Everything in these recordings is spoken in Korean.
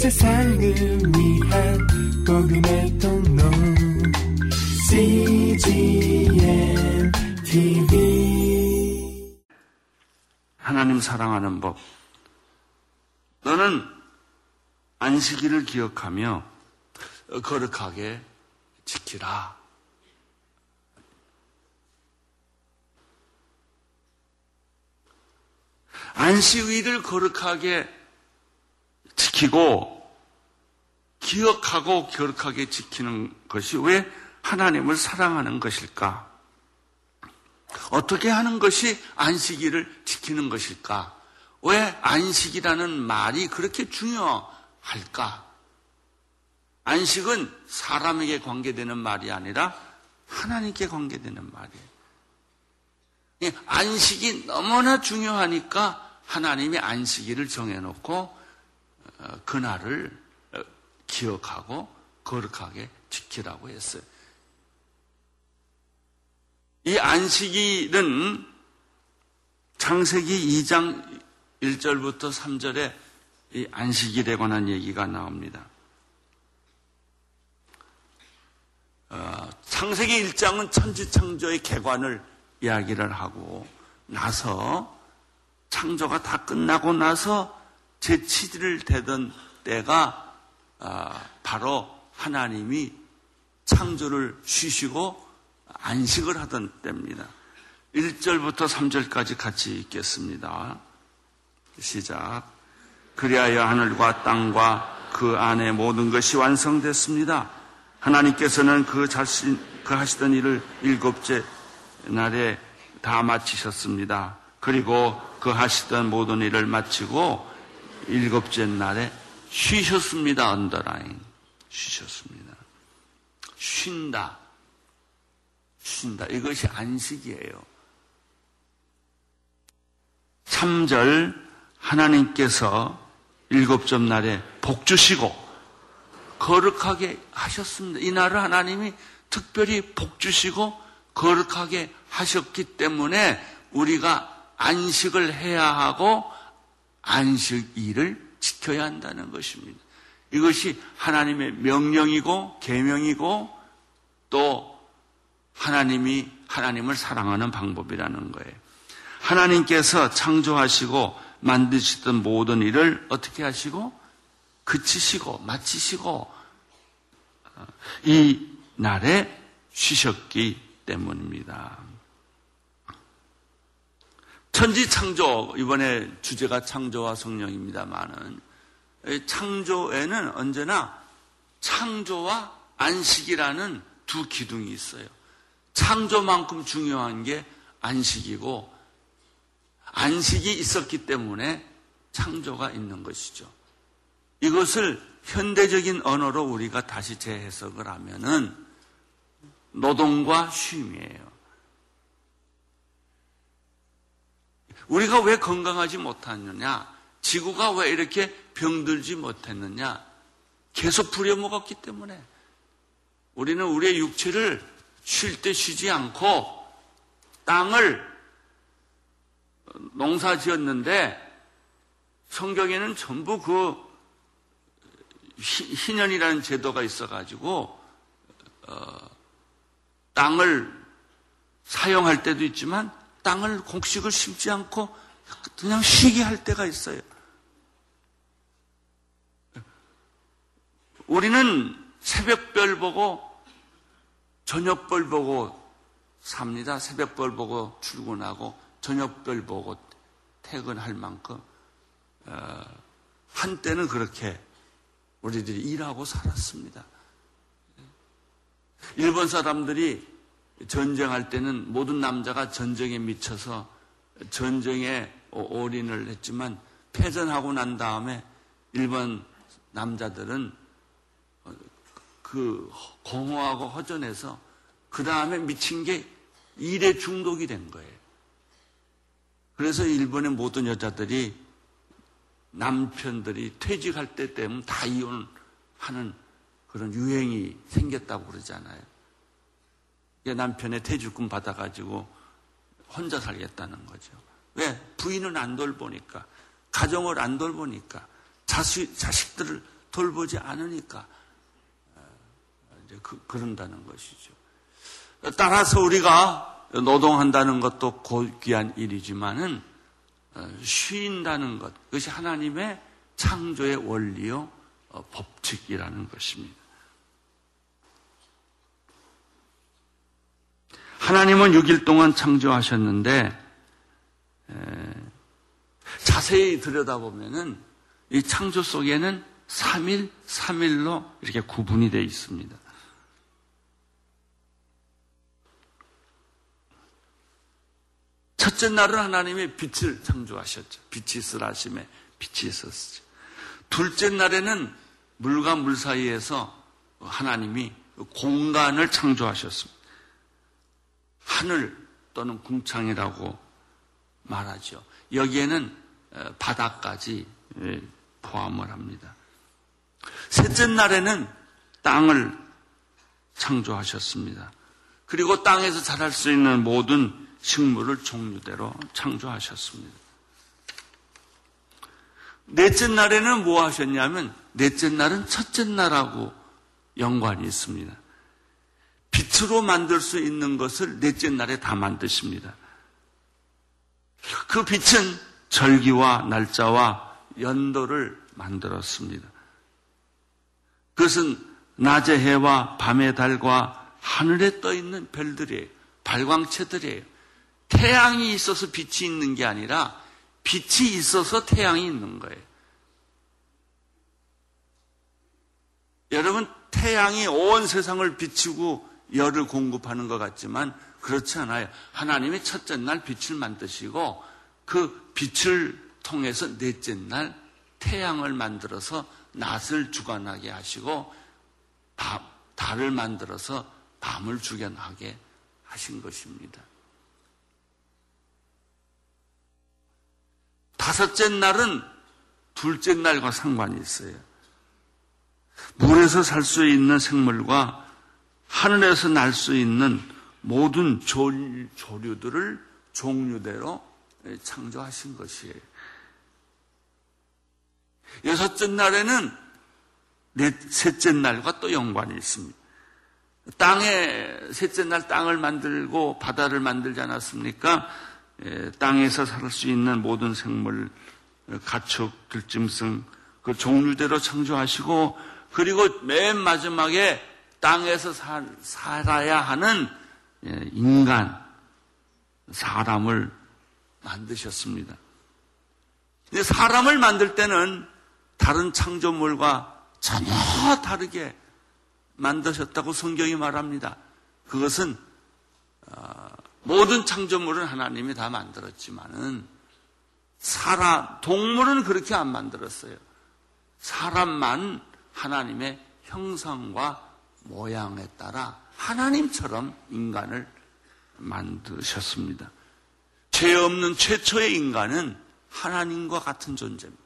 세상을 위한 복음의 통로 CGM TV 하나님 사랑하는 법. 너는 안식일을 기억하며 거룩하게 지키라. 안식일을 거룩하게 지키고 기억하고 거룩하게 지키는 것이 왜 하나님을 사랑하는 것일까? 어떻게 하는 것이 안식일을 지키는 것일까? 왜 안식이라는 말이 그렇게 중요할까? 안식은 사람에게 관계되는 말이 아니라 하나님께 관계되는 말이에요. 안식이 너무나 중요하니까 하나님이 안식일을 정해놓고 어, 그날을 어, 기억하고 거룩하게 지키라고 했어요. 이 안식일은 창세기 2장 1절부터 3절에 이 안식일에 관한 얘기가 나옵니다. 어, 창세기 1장은 천지창조의 개관을 이야기를 하고 나서 창조가 다 끝나고 나서 제7일을 되던 때가 아, 바로 하나님이 창조를 쉬시고 안식을 하던 때입니다. 1절부터 3절까지 같이 읽겠습니다. 시작. 그리하여 하늘과 땅과 그 안에 모든 것이 완성됐습니다. 하나님께서는 그 자신, 그 하시던 일을 일곱째 날에 다 마치셨습니다. 그리고 그 하시던 모든 일을 마치고 일곱째 날에 쉬셨습니다. 언더라인. 쉬셨습니다. 쉰다. 쉰다. 이것이 안식이에요. 3절 하나님께서 일곱째 날에 복 주시고 거룩하게 하셨습니다. 이 날을 하나님이 특별히 복 주시고 거룩하게 하셨기 때문에 우리가 안식을 해야 하고 안식일을 지켜야 한다는 것입니다. 이것이 하나님의 명령이고 계명이고 또 하나님이 하나님을 사랑하는 방법이라는 거예요. 하나님께서 창조하시고 만드시던 모든 일을 어떻게 하시고 그치시고 마치시고 어, 이 날에 쉬셨기 때문입니다. 천지 창조, 이번에 주제가 창조와 성령입니다만은, 창조에는 언제나 창조와 안식이라는 두 기둥이 있어요. 창조만큼 중요한 게 안식이고, 안식이 있었기 때문에 창조가 있는 것이죠. 이것을 현대적인 언어로 우리가 다시 재해석을 하면은 노동과 쉼이에요. 우리가 왜 건강하지 못하느냐? 지구가 왜 이렇게 병들지 못했느냐? 계속 부려먹었기 때문에. 우리는 우리의 육체를 쉴 때 쉬지 않고 땅을 농사 지었는데 성경에는 전부 그 희년이라는 제도가 있어가지고 어, 땅을 사용할 때도 있지만 땅을 곡식을 심지 않고 그냥 쉬게 할 때가 있어요. 우리는 새벽별 보고 저녁별 보고 삽니다. 새벽별 보고 출근하고 저녁별 보고 퇴근할 만큼 어, 한때는 그렇게 우리들이 일하고 살았습니다. 일본 사람들이 전쟁할 때는 모든 남자가 전쟁에 미쳐서 전쟁에 올인을 했지만 패전하고 난 다음에 일본 남자들은 그 공허하고 허전해서 그 다음에 미친 게 일에 중독이 된 거예요. 그래서 일본의 모든 여자들이 남편들이 퇴직할 때 되면 다 이혼하는 그런 유행이 생겼다고 그러잖아요. 남편의 퇴직금 받아가지고 혼자 살겠다는 거죠. 왜? 부인은 안 돌보니까, 가정을 안 돌보니까, 자식, 자식들을 돌보지 않으니까 이제 그, 그런다는 것이죠. 따라서 우리가 노동한다는 것도 고귀한 일이지만은 쉰다는 것 그것이 하나님의 창조의 원리요 어, 법칙이라는 것입니다. 하나님은 6일 동안 창조하셨는데 자세히 들여다보면은 이 창조 속에는 3일, 3일로 이렇게 구분이 되어 있습니다. 첫째 날은 하나님의 빛을 창조하셨죠. 빛이 있으라 하심에 빛이 있었죠. 둘째 날에는 물과 물 사이에서 하나님이 공간을 창조하셨습니다. 하늘 또는 궁창이라고 말하죠. 여기에는 바다까지 예, 포함을 합니다. 셋째 날에는 땅을 창조하셨습니다. 그리고 땅에서 자랄 수 있는 모든 식물을 종류대로 창조하셨습니다. 넷째 날에는 뭐 하셨냐면 넷째 날은 첫째 날하고 연관이 있습니다. 빛으로 만들 수 있는 것을 넷째 날에 다 만드십니다. 그 빛은 절기와 날짜와 연도를 만들었습니다. 그것은 낮의 해와 밤의 달과 하늘에 떠 있는 별들이에요. 발광체들이에요. 태양이 있어서 빛이 있는 게 아니라 빛이 있어서 태양이 있는 거예요. 여러분, 태양이 온 세상을 비추고 열을 공급하는 것 같지만 그렇지 않아요. 하나님이 첫째 날 빛을 만드시고 그 빛을 통해서 넷째 날 태양을 만들어서 낮을 주관하게 하시고 밤, 달을 만들어서 밤을 주관하게 하신 것입니다. 다섯째 날은 둘째 날과 상관이 있어요. 물에서 살 수 있는 생물과 하늘에서 날 수 있는 모든 조류들을 종류대로 창조하신 것이에요. 여섯째 날에는 넷, 셋째 날과 또 연관이 있습니다. 땅에 셋째 날 땅을 만들고 바다를 만들지 않았습니까? 예, 땅에서 살 수 있는 모든 생물, 가축, 들짐승 그 종류대로 창조하시고 그리고 맨 마지막에 땅에서 살, 살아야 하는 예, 인간, 사람을 만드셨습니다. 근데 사람을 만들 때는 다른 창조물과 전혀 다르게 만드셨다고 성경이 말합니다. 그것은 어, 모든 창조물은 하나님이 다 만들었지만은 사람, 동물은 그렇게 안 만들었어요. 사람만 하나님의 형상과 모양에 따라 하나님처럼 인간을 만드셨습니다. 죄 없는 최초의 인간은 하나님과 같은 존재입니다.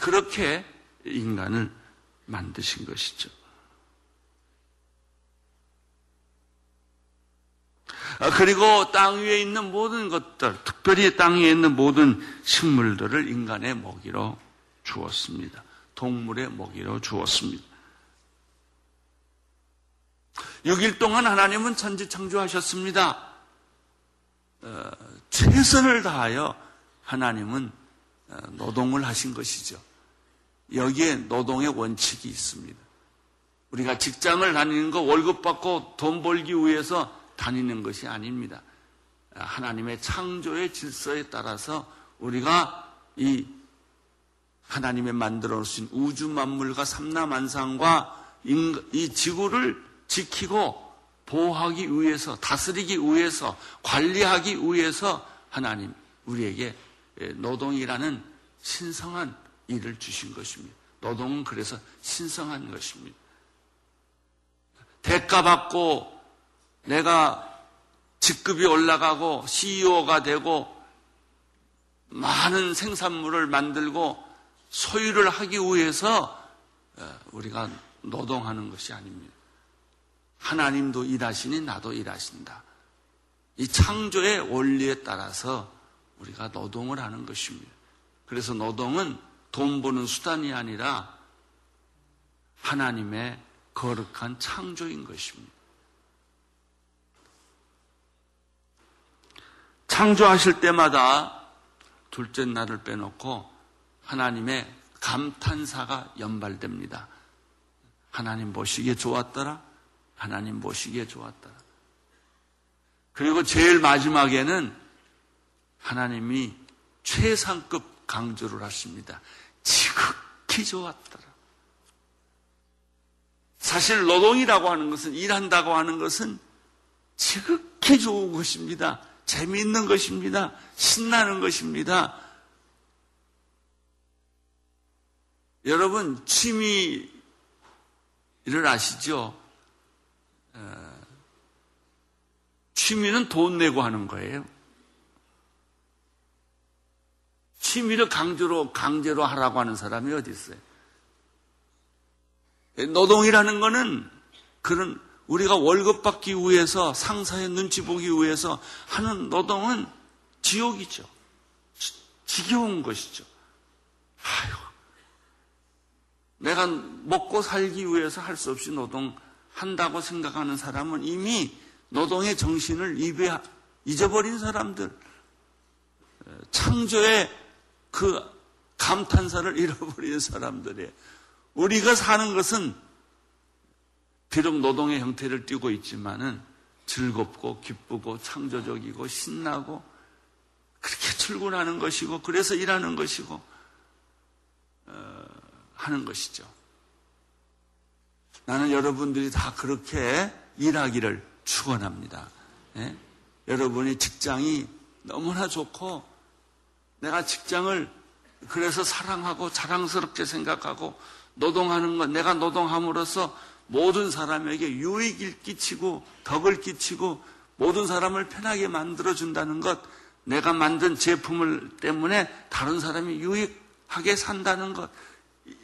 그렇게 인간을 만드신 것이죠. 아, 그리고 땅 위에 있는 모든 것들, 특별히 땅 위에 있는 모든 식물들을 인간의 먹이로 주었습니다. 동물의 먹이로 주었습니다. 6일 동안 하나님은 천지 창조하셨습니다. 어, 최선을 다하여 하나님은 어, 노동을 하신 것이죠. 여기에 노동의 원칙이 있습니다. 우리가 직장을 다니는 거 월급 받고 돈 벌기 위해서 다니는 것이 아닙니다. 하나님의 창조의 질서에 따라서 우리가 이 하나님의 만들어 놓으신 우주 만물과 삼라만상과 이 지구를 지키고 보호하기 위해서 다스리기 위해서 관리하기 위해서 하나님 우리에게 노동이라는 신성한 일을 주신 것입니다. 노동은 그래서 신성한 것입니다. 대가 받고 내가 직급이 올라가고 CEO가 되고 많은 생산물을 만들고 소유를 하기 위해서 어, 우리가 노동하는 것이 아닙니다. 하나님도 일하시니 나도 일하신다. 이 창조의 원리에 따라서 우리가 노동을 하는 것입니다. 그래서 노동은 돈 버는 수단이 아니라 하나님의 거룩한 창조인 것입니다. 창조하실 때마다 둘째 날을 빼놓고 하나님의 감탄사가 연발됩니다. 하나님 보시기에 좋았더라. 하나님 보시기에 좋았더라. 그리고 제일 마지막에는 하나님이 최상급 강조를 하십니다. 지극히 좋았더라. 사실 노동이라고 하는 것은 일한다고 하는 것은 지극히 좋은 것입니다. 재미있는 것입니다. 신나는 것입니다. 여러분 취미를 아시죠? 어, 취미는 돈 내고 하는 거예요. 취미를 강제로 강제로 하라고 하는 사람이 어디 있어요? 노동이라는 거는 그런 우리가 월급 받기 위해서 상사의 눈치 보기 위해서 하는 노동은 지옥이죠. 지겨운 것이죠. 아유, 내가 먹고 살기 위해서 할 수 없이 노동 한다고 생각하는 사람은 이미 노동의 정신을 입에 잊어버린 사람들, 창조의 그 감탄사를 잃어버린 사람들이에요. 우리가 사는 것은 비록 노동의 형태를 띠고 있지만은 즐겁고 기쁘고 창조적이고 신나고 그렇게 출근하는 것이고 그래서 일하는 것이고 어, 하는 것이죠. 나는 여러분들이 다 그렇게 일하기를 축원합니다. 예? 여러분이 직장이 너무나 좋고 내가 직장을 그래서 사랑하고 자랑스럽게 생각하고 노동하는 것, 내가 노동함으로써 모든 사람에게 유익을 끼치고 덕을 끼치고 모든 사람을 편하게 만들어 준다는 것, 내가 만든 제품을 때문에 다른 사람이 유익하게 산다는 것,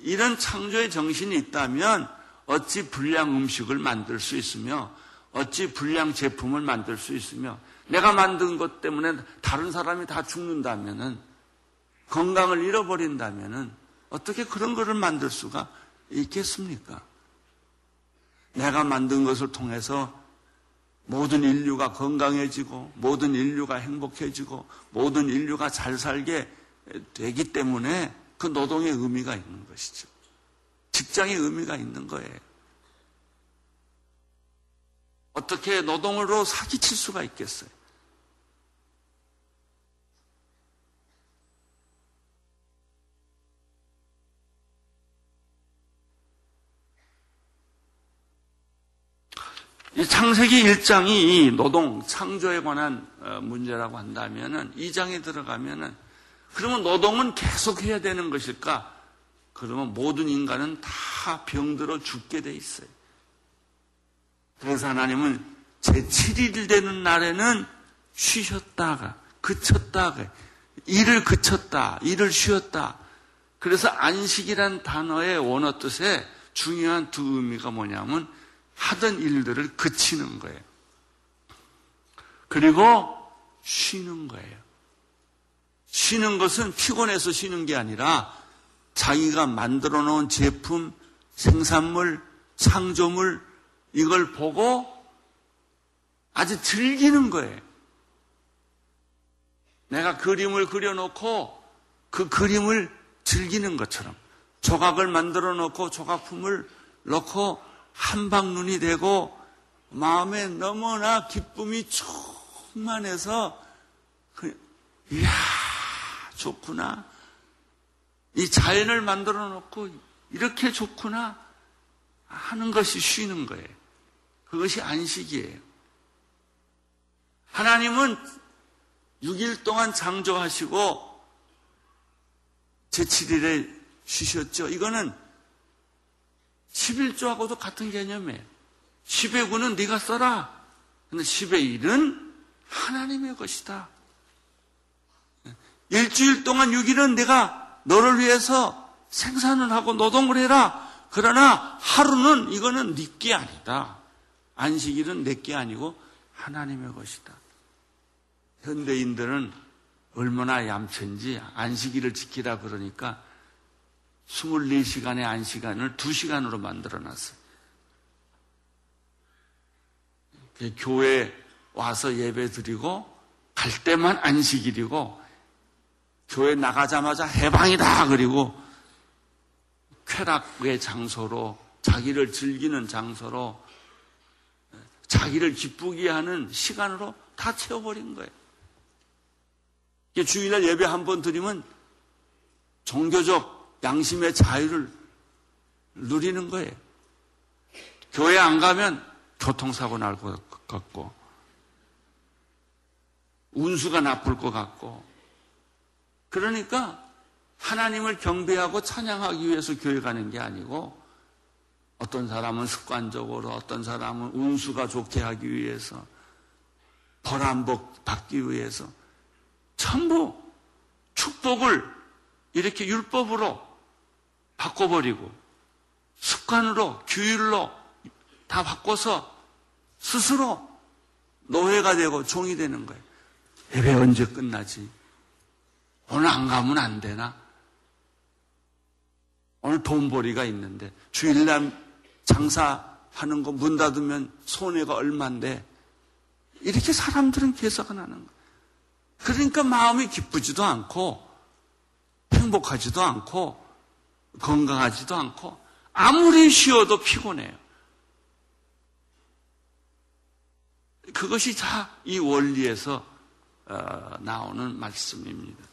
이런 창조의 정신이 있다면 어찌 불량 음식을 만들 수 있으며 어찌 불량 제품을 만들 수 있으며 내가 만든 것 때문에 다른 사람이 다 죽는다면은 건강을 잃어버린다면은 어떻게 그런 것을 만들 수가 있겠습니까? 내가 만든 것을 통해서 모든 인류가 건강해지고 모든 인류가 행복해지고 모든 인류가 잘 살게 되기 때문에 그 노동의 의미가 있는 것이죠. 직장의 의미가 있는 거예요. 어떻게 노동으로 사기칠 수가 있겠어요? 이 창세기 1장이 노동, 창조에 관한 어, 문제라고 한다면은 2장에 들어가면은 그러면 노동은 계속 해야 되는 것일까? 그러면 모든 인간은 다 병들어 죽게 돼 있어요. 그래서 하나님은 제7일 되는 날에는 쉬셨다가, 그쳤다가, 일을 그쳤다, 일을 쉬었다. 그래서 안식이란 단어의 원어 뜻에 중요한 두 의미가 뭐냐면 하던 일들을 그치는 거예요. 그리고 쉬는 거예요. 쉬는 것은 피곤해서 쉬는 게 아니라 자기가 만들어 놓은 제품, 생산물, 창조물, 이걸 보고 아주 즐기는 거예요. 내가 그림을 그려놓고 그 그림을 즐기는 것처럼 조각을 만들어 놓고 조각품을 넣고 한방눈이 되고 마음에 너무나 기쁨이 충만해서 그, 이야 좋구나. 이 자연을 만들어 놓고 이렇게 좋구나 하는 것이 쉬는 거예요. 그것이 안식이에요. 하나님은 6일 동안 창조하시고 제7일에 쉬셨죠. 이거는 11조하고도 같은 개념이에요. 10의 9는 네가 써라. 근데 10의 1은 하나님의 것이다. 일주일 동안 6일은 내가 너를 위해서 생산을 하고 노동을 해라. 그러나 하루는 이거는 네게 아니다. 안식일은 내게 아니고 하나님의 것이다. 현대인들은 얼마나 얌천지 안식일을 지키라 그러니까 24시간의 안시간을 2시간으로 만들어 놨어요. 교회 와서 예배 드리고 갈 때만 안식일이고 교회 나가자마자 해방이다 그리고 쾌락의 장소로 자기를 즐기는 장소로 자기를 기쁘게 하는 시간으로 다 채워버린 거예요. 주일날 예배 한 번 드리면 종교적 양심의 자유를 누리는 거예요. 교회 안 가면 교통사고 날 것 같고, 운수가 나쁠 것 같고, 그러니까 하나님을 경배하고 찬양하기 위해서 교회 가는 게 아니고, 어떤 사람은 습관적으로, 어떤 사람은 운수가 좋게 하기 위해서, 벌한복 받기 위해서, 전부 축복을 이렇게 율법으로 바꿔버리고, 습관으로, 규율로 다 바꿔서 스스로 노예가 되고 종이 되는 거예요. 예배 언제 끝나지? 오늘 안 가면 안 되나? 오늘 돈벌이가 있는데 주일날 장사하는 거 문 닫으면 손해가 얼만데 이렇게 사람들은 계산을 하는 거예요. 그러니까 마음이 기쁘지도 않고 행복하지도 않고 건강하지도 않고 아무리 쉬어도 피곤해요. 그것이 다 이 원리에서 어, 나오는 말씀입니다.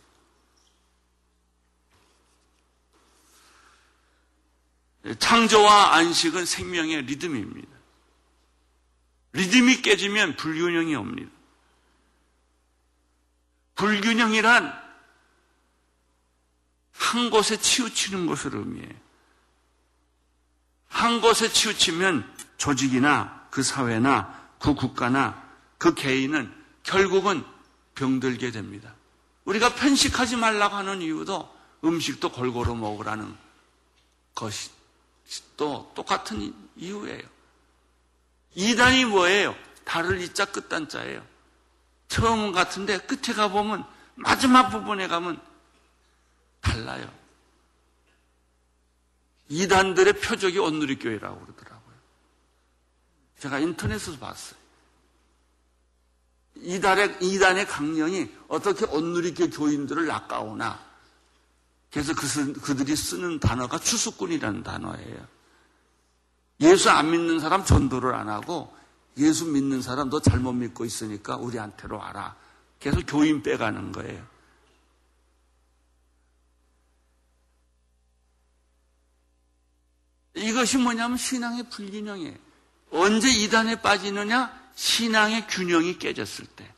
창조와 안식은 생명의 리듬입니다. 리듬이 깨지면 불균형이 옵니다. 불균형이란 한 곳에 치우치는 것을 의미해요. 한 곳에 치우치면 조직이나 그 사회나 그 국가나 그 개인은 결국은 병들게 됩니다. 우리가 편식하지 말라고 하는 이유도 음식도 골고루 먹으라는 것이 또 똑같은 이유예요. 이단이 뭐예요? 달을 이자 끝단 자예요. 처음은 같은데 끝에 가보면 마지막 부분에 가면 달라요. 이단들의 표적이 온누리교회라고 그러더라고요. 제가 인터넷에서 봤어요. 이단의, 이단의 강령이 어떻게 온누리교 교인들을 낚아오나. 그래서 그, 그들이 쓰는 단어가 추수꾼이라는 단어예요. 예수 안 믿는 사람 전도를 안 하고 예수 믿는 사람 너 잘못 믿고 있으니까 우리한테로 와라. 계속 교인 빼가는 거예요. 이것이 뭐냐면 신앙의 불균형이에요. 언제 이단에 빠지느냐? 신앙의 균형이 깨졌을 때.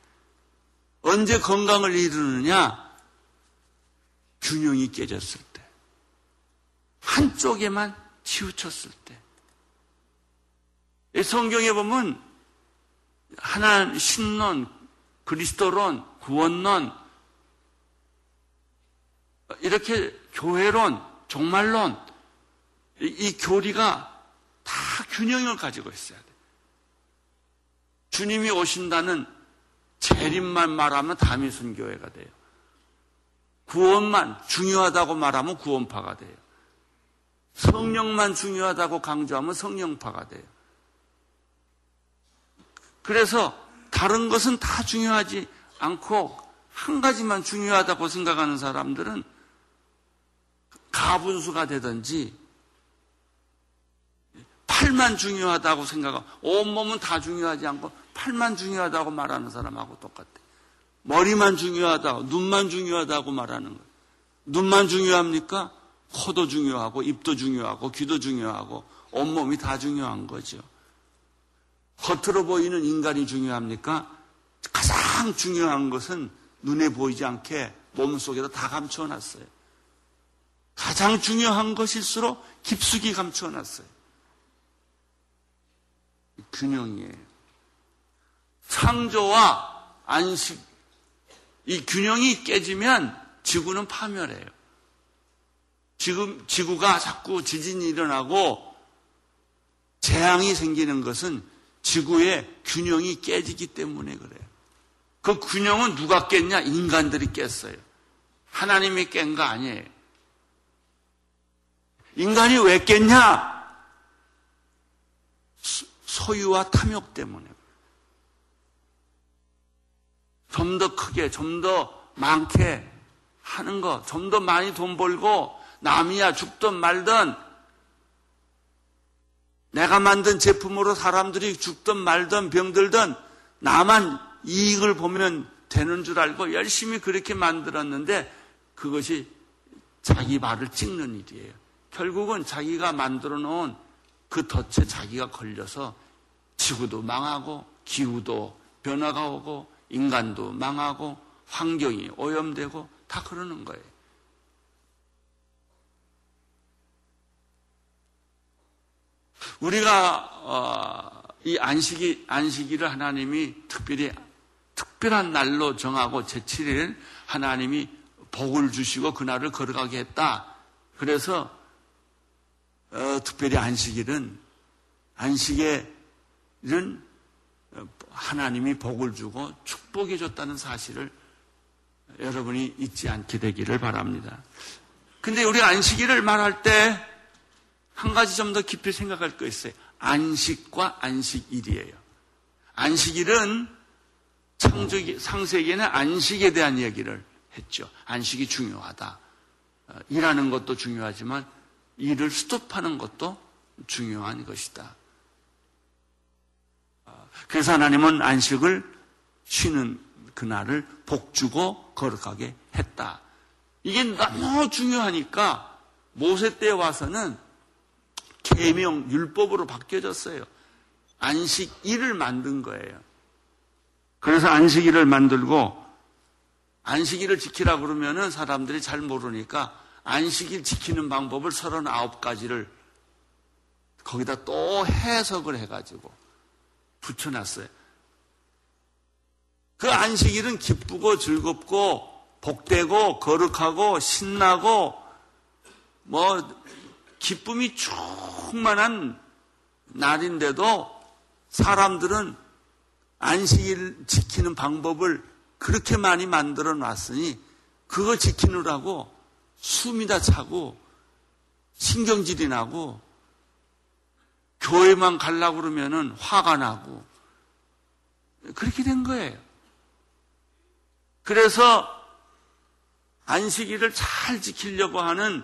언제 건강을 이루느냐? 균형이 깨졌을 때. 한쪽에만 치우쳤을 때. 성경에 보면 하나 신론, 그리스도론, 구원론, 이렇게 교회론, 종말론, 이 교리가 다 균형을 가지고 있어야 돼. 주님이 오신다는 재림만 말하면 다미순교회가 돼요. 구원만 중요하다고 말하면 구원파가 돼요. 성령만 중요하다고 강조하면 성령파가 돼요. 그래서 다른 것은 다 중요하지 않고 한 가지만 중요하다고 생각하는 사람들은 가분수가 되든지 팔만 중요하다고 생각하고 온몸은 다 중요하지 않고 팔만 중요하다고 말하는 사람하고 똑같아. 머리만 중요하다고, 눈만 중요하다고 말하는 거예요. 눈만 중요합니까? 코도 중요하고, 입도 중요하고, 귀도 중요하고, 온몸이 다 중요한 거죠. 겉으로 보이는 인간이 중요합니까? 가장 중요한 것은 눈에 보이지 않게 몸 속에다 다 감춰놨어요. 가장 중요한 것일수록 깊숙이 감춰놨어요. 균형이에요. 창조와 안식, 이 균형이 깨지면 지구는 파멸해요. 지금 지구가 자꾸 지진이 일어나고 재앙이 생기는 것은 지구의 균형이 깨지기 때문에 그래요. 그 균형은 누가 깼냐? 인간들이 깼어요. 하나님이 깬 거 아니에요. 인간이 왜 깼냐? 소유와 탐욕 때문에. 좀 더 크게, 좀 더 많게 하는 거, 좀 더 많이 돈 벌고, 남이야 죽든 말든, 내가 만든 제품으로 사람들이 죽든 말든 병들든, 나만 이익을 보면 되는 줄 알고 열심히 그렇게 만들었는데, 그것이 자기 발을 찍는 일이에요. 결국은 자기가 만들어 놓은 그 덫에 자기가 걸려서 지구도 망하고 기후도 변화가 오고 인간도 망하고 환경이 오염되고 다 그러는 거예요. 우리가 어, 이 안식이 안식일을 하나님이 특별히 특별한 날로 정하고 제7일 하나님이 복을 주시고 그날을 걸어가게 했다. 그래서 어, 특별히 안식일은 안식일은 하나님이 복을 주고 축복해 줬다는 사실을 여러분이 잊지 않게 되기를 바랍니다. 근데 우리 안식일을 말할 때 한 가지 좀 더 깊이 생각할 거 있어요. 안식과 안식일이에요. 안식일은 창조기, 상세기에는 안식에 대한 얘기를 했죠. 안식이 중요하다. 어, 일하는 것도 중요하지만 일을 스톱하는 것도 중요한 것이다. 어, 그래서 하나님은 안식을 쉬는 그날을 복주고 거룩하게 했다. 이게 너무 중요하니까 모세 때 와서는 계명 율법으로 바뀌어졌어요. 안식일을 만든 거예요. 그래서 안식일을 만들고 안식일을 지키라 그러면은 사람들이 잘 모르니까 안식일 지키는 방법을 39가지를 거기다 또 해석을 해가지고 붙여놨어요. 그 안식일은 기쁘고 즐겁고 복되고 거룩하고 신나고 뭐 기쁨이 충만한 날인데도 사람들은 안식일 지키는 방법을 그렇게 많이 만들어 놨으니 그거 지키느라고 숨이 다 차고 신경질이 나고 교회만 가려고 그러면은 화가 나고 그렇게 된 거예요. 그래서 안식일을 잘 지키려고 하는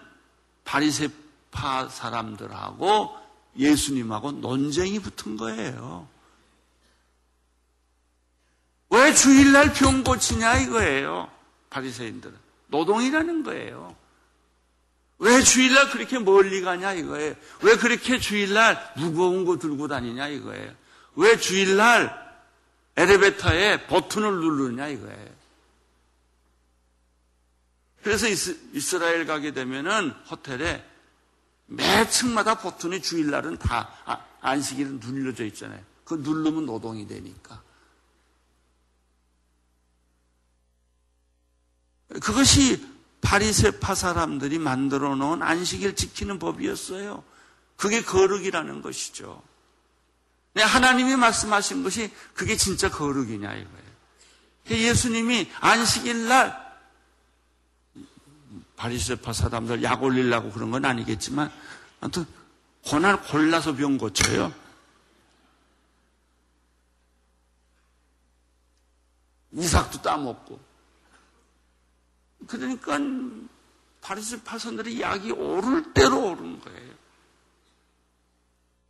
바리새파 사람들하고 예수님하고 논쟁이 붙은 거예요. 왜 주일날 병 고치냐 이거예요. 바리새인들은 노동이라는 거예요. 왜 주일날 그렇게 멀리 가냐 이거예요. 왜 그렇게 주일날 무거운 거 들고 다니냐 이거예요. 왜 주일날 엘리베이터에 버튼을 누르냐 이거예요. 그래서 이스라엘 가게 되면은 호텔에 매 층마다 버튼이 주일날은 다 아, 안식일은 눌려져 있잖아요. 그 누르면 노동이 되니까. 그것이 바리세파 사람들이 만들어 놓은 안식일 지키는 법이었어요. 그게 거룩이라는 것이죠. 네, 하나님이 말씀하신 것이 그게 진짜 거룩이냐 이거예요. 예수님이 안식일 날 바리세파 사람들 약 올리려고 그런 건 아니겠지만 아무튼 고난 골라서 병 고쳐요. 이삭도 따먹고 그러니까 바리새 파선들이 약이 오를 대로 오른 거예요.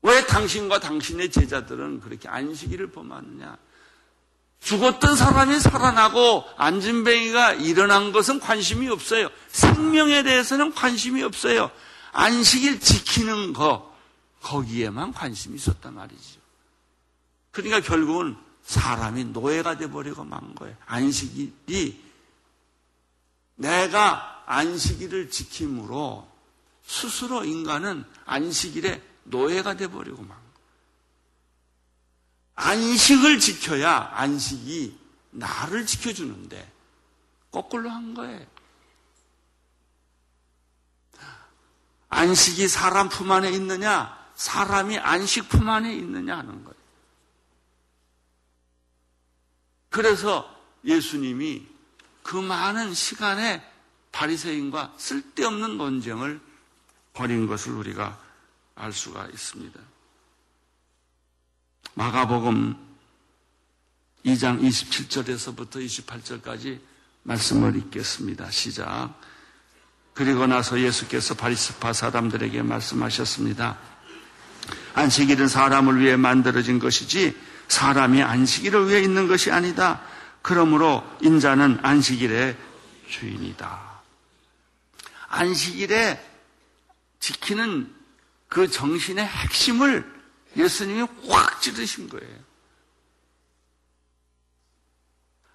왜 당신과 당신의 제자들은 그렇게 안식일을 범하느냐? 죽었던 사람이 살아나고 안진뱅이가 일어난 것은 관심이 없어요. 생명에 대해서는 관심이 없어요. 안식일 지키는 거 거기에만 관심이 있었단 말이죠. 그러니까 결국은 사람이 노예가 돼버리고 만 거예요. 안식일이 내가 안식일을 지킴으로 스스로 인간은 안식일에 노예가 돼버리고 만 안식을 지켜야 안식이 나를 지켜주는데 거꾸로 한 거예요. 안식이 사람 품 안에 있느냐, 사람이 안식 품 안에 있느냐 하는 거예요. 그래서 예수님이 그 많은 시간에 바리새인과 쓸데없는 논쟁을 버린 것을 우리가 알 수가 있습니다. 마가복음 2장 27절에서부터 28절까지 말씀을 읽겠습니다. 시작. 그리고 나서 예수께서 바리스파 사람들에게 말씀하셨습니다. 안식일은 사람을 위해 만들어진 것이지 사람이 안식일을 위해 있는 것이 아니다. 그러므로 인자는 안식일의 주인이다. 안식일에 지키는 그 정신의 핵심을 예수님이 확 찌르신 거예요.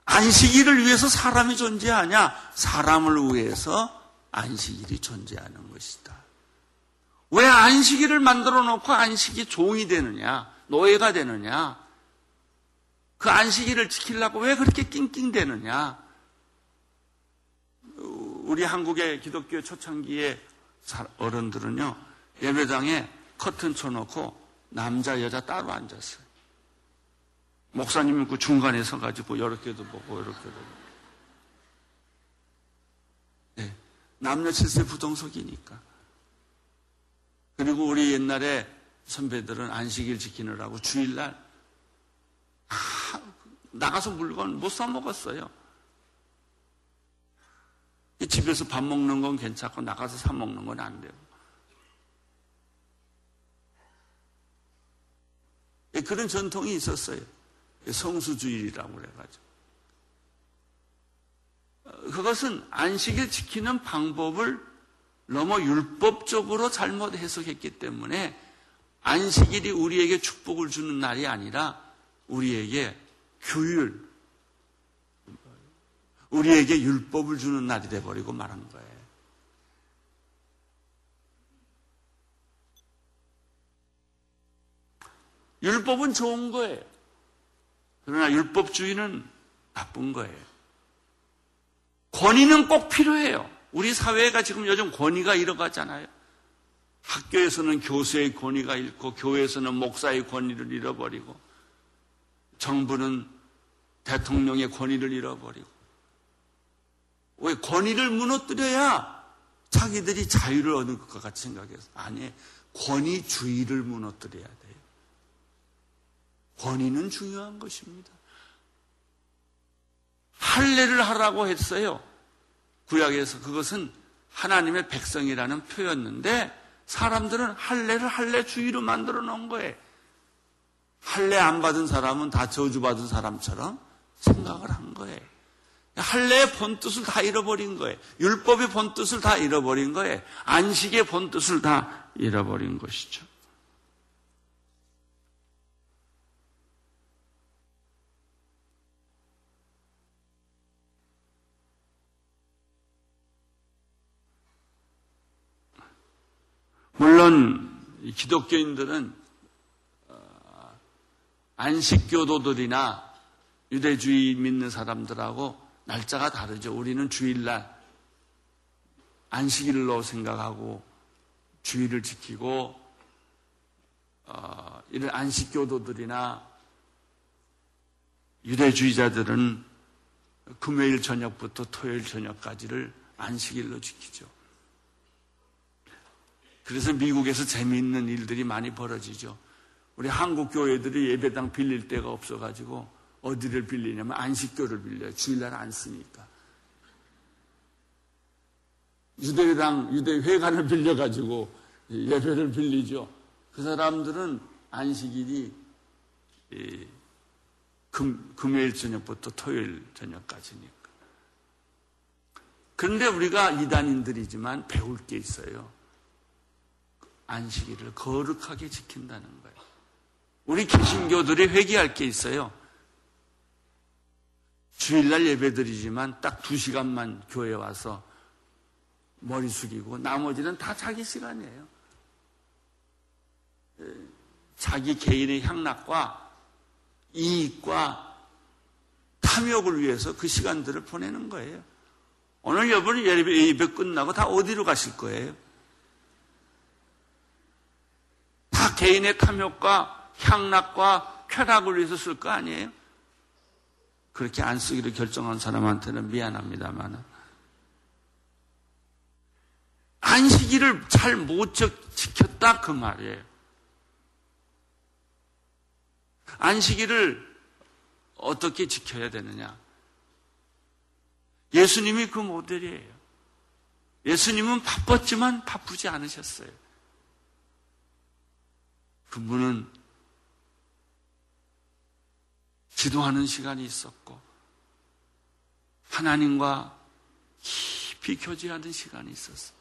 안식일을 위해서 사람이 존재하냐? 사람을 위해서 안식일이 존재하는 것이다. 왜 안식일을 만들어 놓고 안식이 종이 되느냐? 노예가 되느냐? 그 안식일을 지키려고 왜 그렇게 낑낑대느냐? 우리 한국의 기독교 초창기의 어른들은요, 예배당에 커튼 쳐놓고 남자, 여자 따로 앉았어요. 목사님은 그 중간에 서가지고 이렇게도 보고, 이렇게도 보고. 네. 남녀 칠세 부동석이니까. 그리고 우리 옛날에 선배들은 안식일 지키느라고 주일날 아, 나가서 물건 못 사 먹었어요. 집에서 밥 먹는 건 괜찮고 나가서 사 먹는 건안 되고. 예, 그런 전통이 있었어요. 성수주일이라고 그래가지고. 어, 그것은 안식일 지키는 방법을 너무 율법적으로 잘못 해석했기 때문에 안식일이 우리에게 축복을 주는 날이 아니라 우리에게 규율, 우리에게 율법을 주는 날이 돼버리고 말한 거예요. 율법은 좋은 거예요. 그러나 율법주의는 나쁜 거예요. 권위는 꼭 필요해요. 우리 사회가 지금 요즘 권위가 잃어가잖아요. 학교에서는 교수의 권위가 잃고 교회에서는 목사의 권위를 잃어버리고 정부는 대통령의 권위를 잃어버리고 왜 권위를 무너뜨려야 자기들이 자유를 얻을 것 같이 생각해서 아니 권위주의를 무너뜨려야 돼요. 권위는 중요한 것입니다. 할례를 하라고 했어요. 구약에서 그것은 하나님의 백성이라는 표였는데 사람들은 할례를 할례주의로 만들어 놓은 거예요. 할례 안 받은 사람은 다 저주받은 사람처럼 생각을 한 거예요. 할례의 본뜻을 다 잃어버린 거예요. 율법의 본뜻을 다 잃어버린 거예요. 안식의 본뜻을 다 잃어버린 것이죠. 물론 기독교인들은 어, 안식교도들이나 유대주의 믿는 사람들하고 날짜가 다르죠. 우리는 주일날 안식일로 생각하고 주의를 지키고 어, 이런 안식교도들이나 유대주의자들은 금요일 저녁부터 토요일 저녁까지를 안식일로 지키죠. 그래서 미국에서 재미있는 일들이 많이 벌어지죠. 우리 한국 교회들이 예배당 빌릴 데가 없어가지고 어디를 빌리냐면 안식교를 빌려요. 주일날 안 쓰니까. 유대당, 유대회관을 빌려가지고 예배를 빌리죠. 그 사람들은 안식일이 금, 금요일 저녁부터 토요일 저녁까지니까. 그런데 우리가 이단인들이지만 배울 게 있어요. 안식일을 거룩하게 지킨다는 거예요. 우리 개신교들이 회개할 게 있어요. 주일날 예배드리지만 딱 두 시간만 교회 와서 머리 숙이고 나머지는 다 자기 시간이에요. 자기 개인의 향락과 이익과 탐욕을 위해서 그 시간들을 보내는 거예요. 오늘 여러분 예배, 예배 끝나고 다 어디로 가실 거예요? 다 개인의 탐욕과 향락과 쾌락을 위해서 쓸 거 아니에요? 그렇게 안 쓰기로 결정한 사람한테는 미안합니다만 안식일을 잘 못 지켰다 그 말이에요. 안식일을 어떻게 지켜야 되느냐? 예수님이 그 모델이에요. 예수님은 바빴지만 바쁘지 않으셨어요. 그분은 기도하는 시간이 있었고, 하나님과 깊이 교제하는 시간이 있었어요.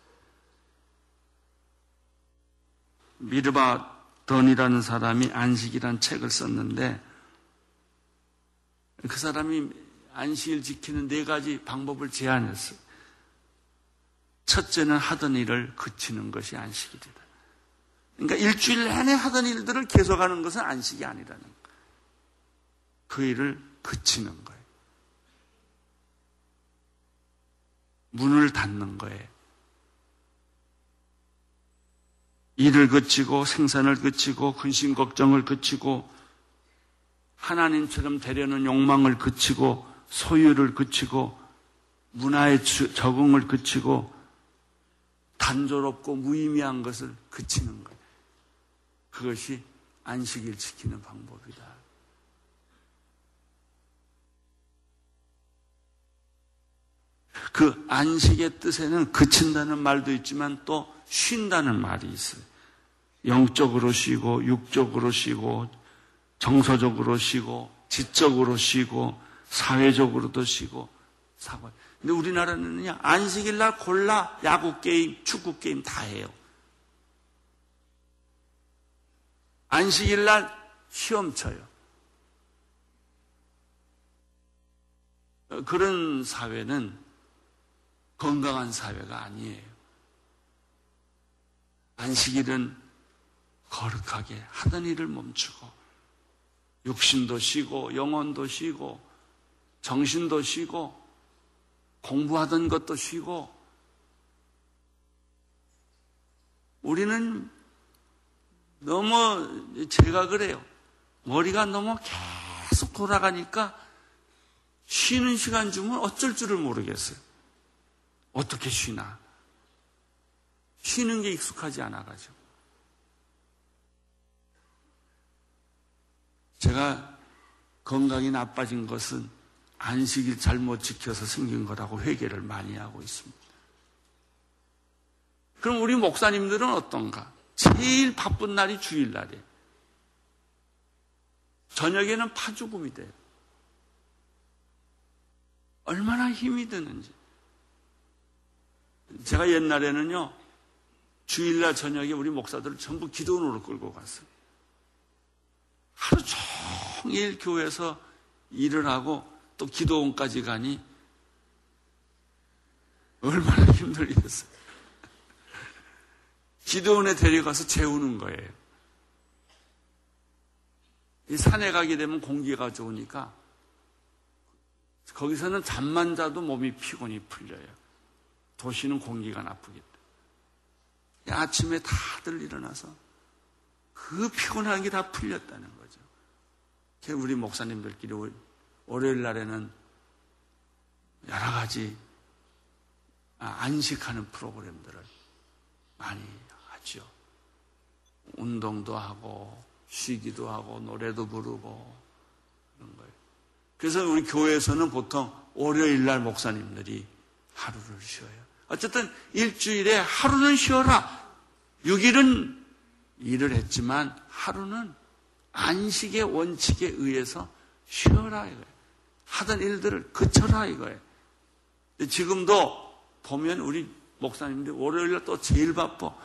미르바 던이라는 사람이 안식이란 책을 썼는데, 그 사람이 안식일 지키는 네 가지 방법을 제안했어요. 첫째는 하던 일을 그치는 것이 안식일이다. 그러니까 일주일 내내 하던 일들을 계속하는 것은 안식이 아니라는 거예요. 그 일을 그치는 거예요. 문을 닫는 거예요. 일을 그치고 생산을 그치고 근심 걱정을 그치고 하나님처럼 되려는 욕망을 그치고 소유를 그치고 문화의 적응을 그치고 단조롭고 무의미한 것을 그치는 거예요. 그것이 안식일 지키는 방법이다. 그 안식의 뜻에는 그친다는 말도 있지만 또 쉰다는 말이 있어요. 영적으로 쉬고 육적으로 쉬고 정서적으로 쉬고 지적으로 쉬고 사회적으로도 쉬고 사고. 근데 우리나라는요 안식일 날 골라 야구 게임, 축구 게임 다 해요. 안식일 날 시험 쳐요. 그런 사회는 건강한 사회가 아니에요. 안식일은 거룩하게 하던 일을 멈추고 육신도 쉬고 영혼도 쉬고 정신도 쉬고 공부하던 것도 쉬고 우리는 너무 제가 그래요. 머리가 너무 계속 돌아가니까 쉬는 시간 주면 어쩔 줄을 모르겠어요. 어떻게 쉬나? 쉬는 게 익숙하지 않아가지고. 제가 건강이 나빠진 것은 안식일 잘못 지켜서 생긴 거라고 회개를 많이 하고 있습니다. 그럼 우리 목사님들은 어떤가? 제일 바쁜 날이 주일날이에요. 저녁에는 파죽음이 돼요. 얼마나 힘이 드는지. 제가 옛날에는요, 주일날 저녁에 우리 목사들을 전부 기도원으로 끌고 갔어요. 하루 종일 교회에서 일을 하고 또 기도원까지 가니 얼마나 힘들겠어요. 기도원에 데려가서 재우는 거예요. 이 산에 가게 되면 공기가 좋으니까 거기서는 잠만 자도 몸이 피곤이 풀려요. 도시는 공기가 때문에. 아침에 다들 일어나서 그 피곤한 게 다 풀렸다는 거죠. 우리 목사님들끼리 월요일 날에는 여러 가지 아, 안식하는 프로그램들을 많이 하죠. 운동도 하고, 쉬기도 하고, 노래도 부르고, 그런 거예요. 그래서 우리 교회에서는 보통 월요일 날 목사님들이 하루를 쉬어요. 어쨌든 일주일에 하루는 쉬어라. 6일은 일을 했지만 하루는 안식의 원칙에 의해서 쉬어라 이거예요. 하던 일들을 그쳐라 이거예요. 지금도 보면 우리 목사님들이 월요일 날 또 제일 바빠.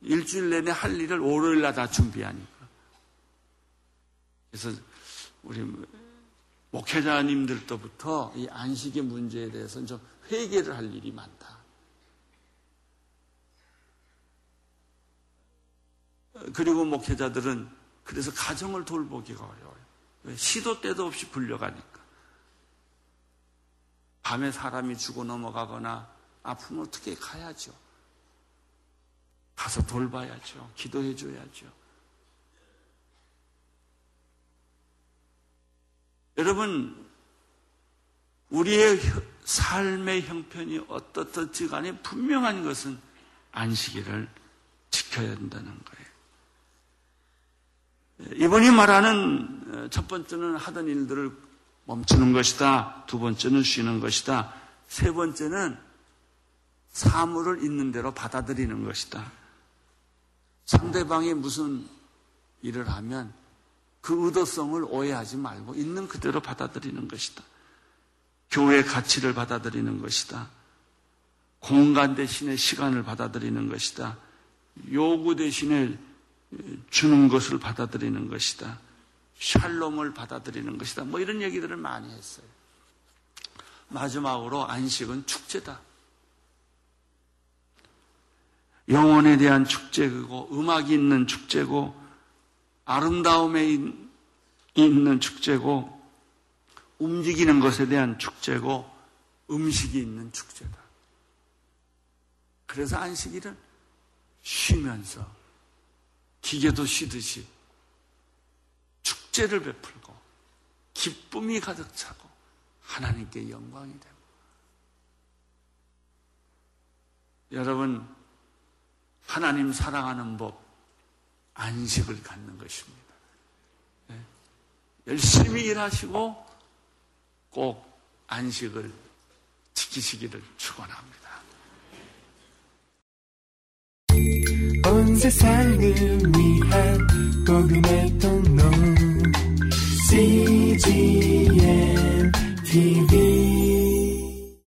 일주일 내내 할 일을 월요일 날 다 준비하니까. 그래서 우리 목회자님들도부터 이 안식의 문제에 대해서는 좀 회개를 할 일이 많다. 그리고 목회자들은 그래서 가정을 돌보기가 어려워요. 시도 때도 없이 불려가니까. 밤에 사람이 죽어 넘어가거나 아프면 어떻게 가야죠. 가서 돌봐야죠. 기도해 줘야죠. 여러분, 우리의 삶의 형편이 어떻든지 간에 분명한 것은 안식일을 지켜야 한다는 거예요. 이번이 말하는 첫 번째는 하던 일들을 멈추는 것이다. 두 번째는 쉬는 것이다. 세 번째는 사물을 있는 대로 받아들이는 것이다. 상대방이 무슨 일을 하면 그 의도성을 오해하지 말고 있는 그대로 받아들이는 것이다. 교회의 가치를 받아들이는 것이다. 공간 대신에 시간을 받아들이는 것이다. 요구 대신에 주는 것을 받아들이는 것이다. 샬롬을 받아들이는 것이다. 뭐 이런 얘기들을 많이 했어요. 마지막으로 안식은 축제다. 영혼에 대한 축제고 음악이 있는 축제고 아름다움에 있는 축제고 움직이는 것에 대한 축제고 음식이 있는 축제다. 그래서 안식일은 쉬면서 기계도 쉬듯이 축제를 베풀고 기쁨이 가득 차고 하나님께 영광이 되고 여러분 하나님 사랑하는 법 안식을 갖는 것입니다. 네. 열심히 일하시고 꼭 안식을 지키시기를 축원합니다. 온 세상을 위한 복음의 통로 CGM TV